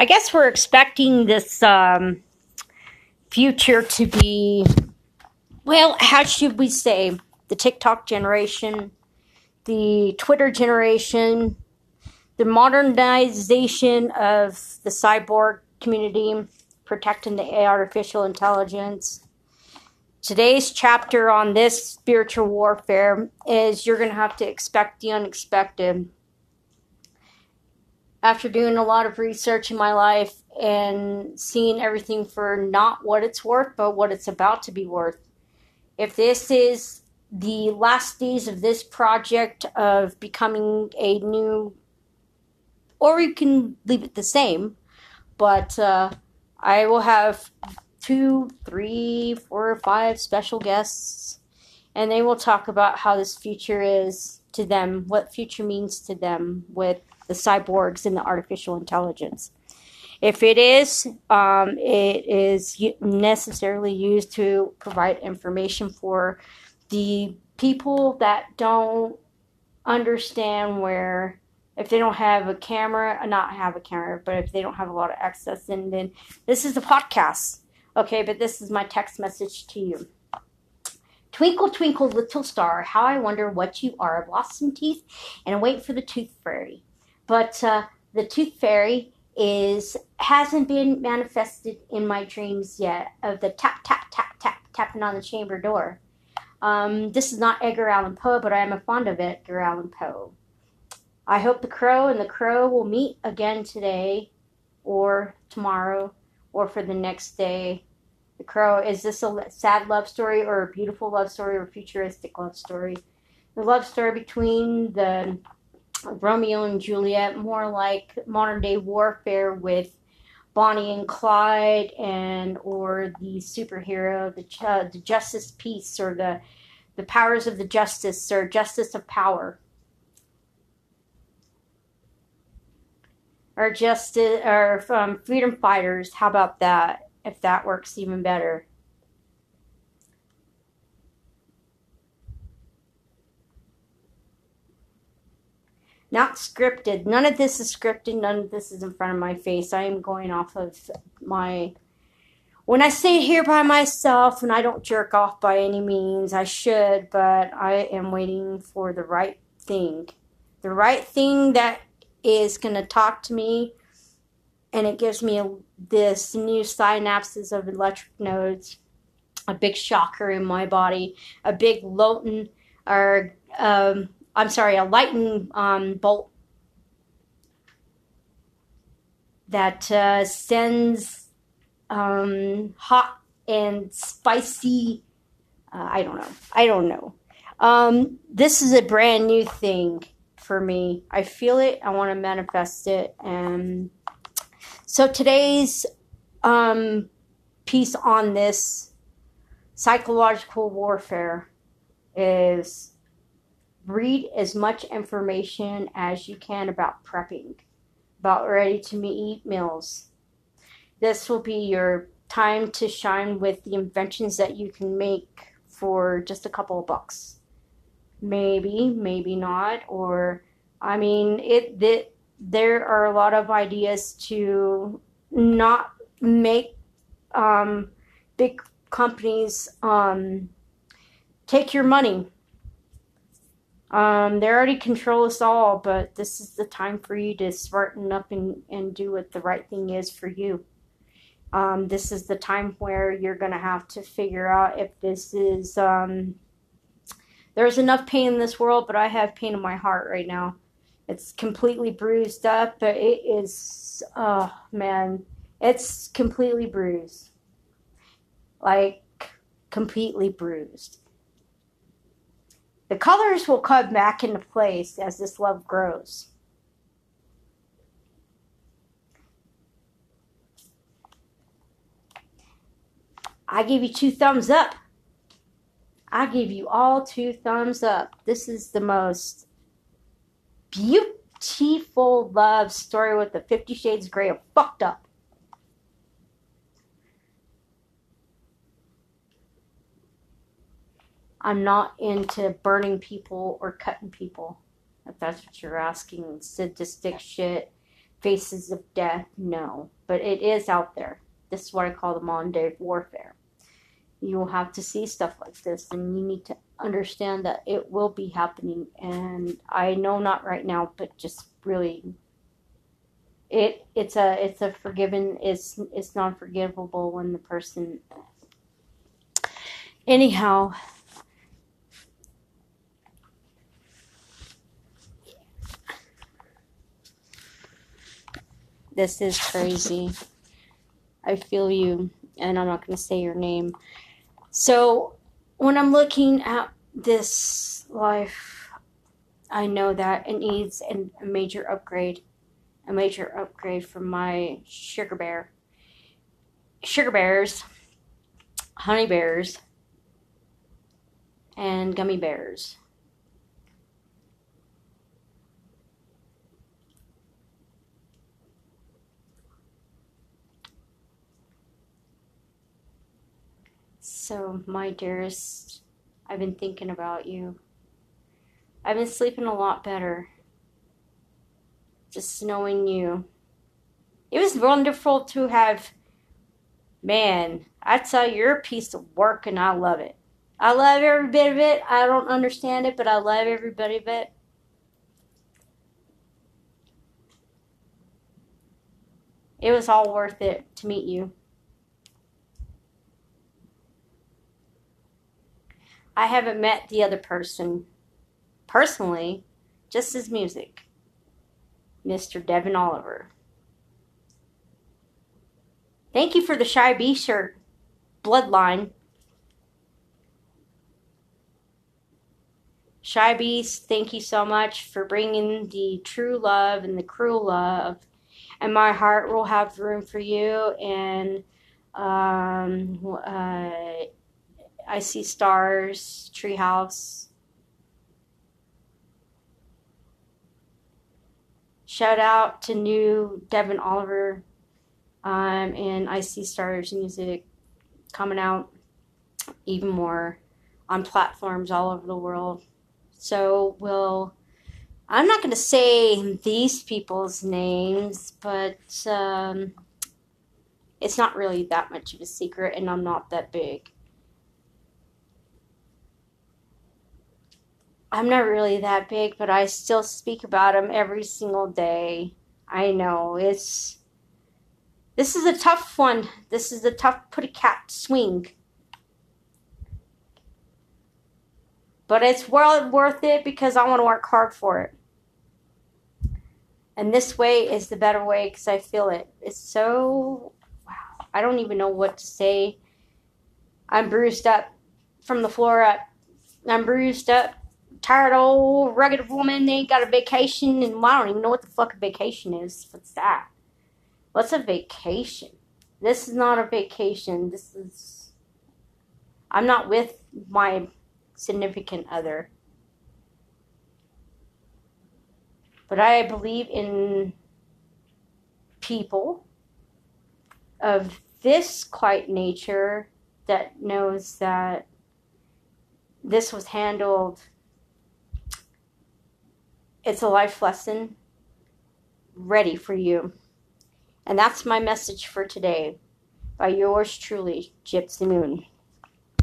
I guess we're expecting this um, future to be, well, how should we say, the TikTok generation, the Twitter generation, the modernization of the cyborg community, protecting the artificial intelligence. Today's chapter on this spiritual warfare is you're going to have to expect the unexpected after doing a lot of research in my life and seeing everything for not what it's worth, but what it's about to be worth. If this is the last days of this project of becoming a new, or you can leave it the same, but uh, I will have two, three, four, or five special guests, and they will talk about how this future is to them, what future means to them with the cyborgs and the artificial intelligence. If it is, um, it is necessarily used to provide information for the people that don't understand where if they don't have a camera, not have a camera, but if they don't have a lot of access, then then this is a podcast. Okay, but this is my text message to you. Twinkle, twinkle, little star, how I wonder what you are. Some teeth and wait for the tooth fairy but uh, the tooth fairy is hasn't been manifested in my dreams yet of the tap tap tap tap tapping on the chamber door. Um, this is not Edgar Allan Poe, but I am a fond of Edgar Allan Poe. I hope the crow and the crow will meet again today, or tomorrow, or for the next day. The crow is this a sad love story, or a beautiful love story, or futuristic love story? The love story between the Romeo and Juliet, more like modern day warfare with Bonnie and Clyde, and or the superhero, the uh, the Justice Peace, or the the powers of the justice, or justice of power, or justice, or um, freedom fighters. How about that? If that works even better. not scripted. None of this is scripted. None of this is in front of my face. I am going off of my. When I sit here by myself and I don't jerk off by any means, I should, but I am waiting for the right thing. The right thing that is going to talk to me and it gives me this new synapses of electric nodes, a big shocker in my body, a big Loton or um, I'm sorry, a lightning um, bolt that uh, sends um, hot and spicy. Uh, I don't know. I don't know. Um, this is a brand new thing for me. I feel it. I want to manifest it. And so today's um, piece on this psychological warfare is read as much information as you can about prepping, about ready to eat meals. This will be your time to shine with the inventions that you can make for just a couple of bucks. Maybe, maybe not, or I mean, it that there are a lot of ideas to not make um, big companies um, take your money um, they already control us all, but this is the time for you to smarten up and, and do what the right thing is for you. Um, this is the time where you're going to have to figure out if this is. Um, there's enough pain in this world, but I have pain in my heart right now. It's completely bruised up, but it is. Oh, man. It's completely bruised. Like, completely bruised the colors will come back into place as this love grows. I give you two thumbs up. I give you all two thumbs up. This is the most beautiful love story with the Fifty Shades Grey of fucked up. I'm not into burning people or cutting people. If that's what you're asking, sadistic shit. faces of death? No, but it is out there. This is what I call the modern day warfare. You will have to see stuff like this, and you need to understand that it will be happening. And I know not right now, but just really, it it's a it's a forgiven it's it's non forgivable when the person. Anyhow, This is crazy. I feel you, and I'm not going to say your name. So, when I'm looking at this life, I know that it needs an, a major upgrade. A major upgrade for my sugar bear. Sugar bears, honey bears, and gummy bears. So, my dearest, I've been thinking about you. I've been sleeping a lot better. Just knowing you. It was wonderful to have. Man, I tell you, you're a piece of work and I love it. I love every bit of it. I don't understand it, but I love every bit of it. It was all worth it to meet you. I haven't met the other person personally, just his music. Mr. Devin Oliver. Thank you for the Shy B shirt, Bloodline. Shy Beast, thank you so much for bringing the true love and the cruel love. And my heart will have room for you. And um, uh, I see stars, treehouse. Shout out to new Devin Oliver um, and I see stars music coming out even more on platforms all over the world. So we'll. I'm not going to say these people's names, but um, it's not really that much of a secret, and I'm not that big. I'm not really that big, but I still speak about them every single day. I know it's this is a tough one. This is a tough put a cat swing. But it's well worth it because I want to work hard for it. And this way is the better way because I feel it. It's so wow. I don't even know what to say. I'm bruised up from the floor up. I'm bruised up tired old rugged woman They ain't got a vacation and I don't even know what the fuck a vacation is. What's that? What's a vacation? This is not a vacation. This is I'm not with my significant other. But I believe in people of this quiet nature that knows that this was handled it's a life lesson ready for you. And that's my message for today by yours truly, Gypsy Moon.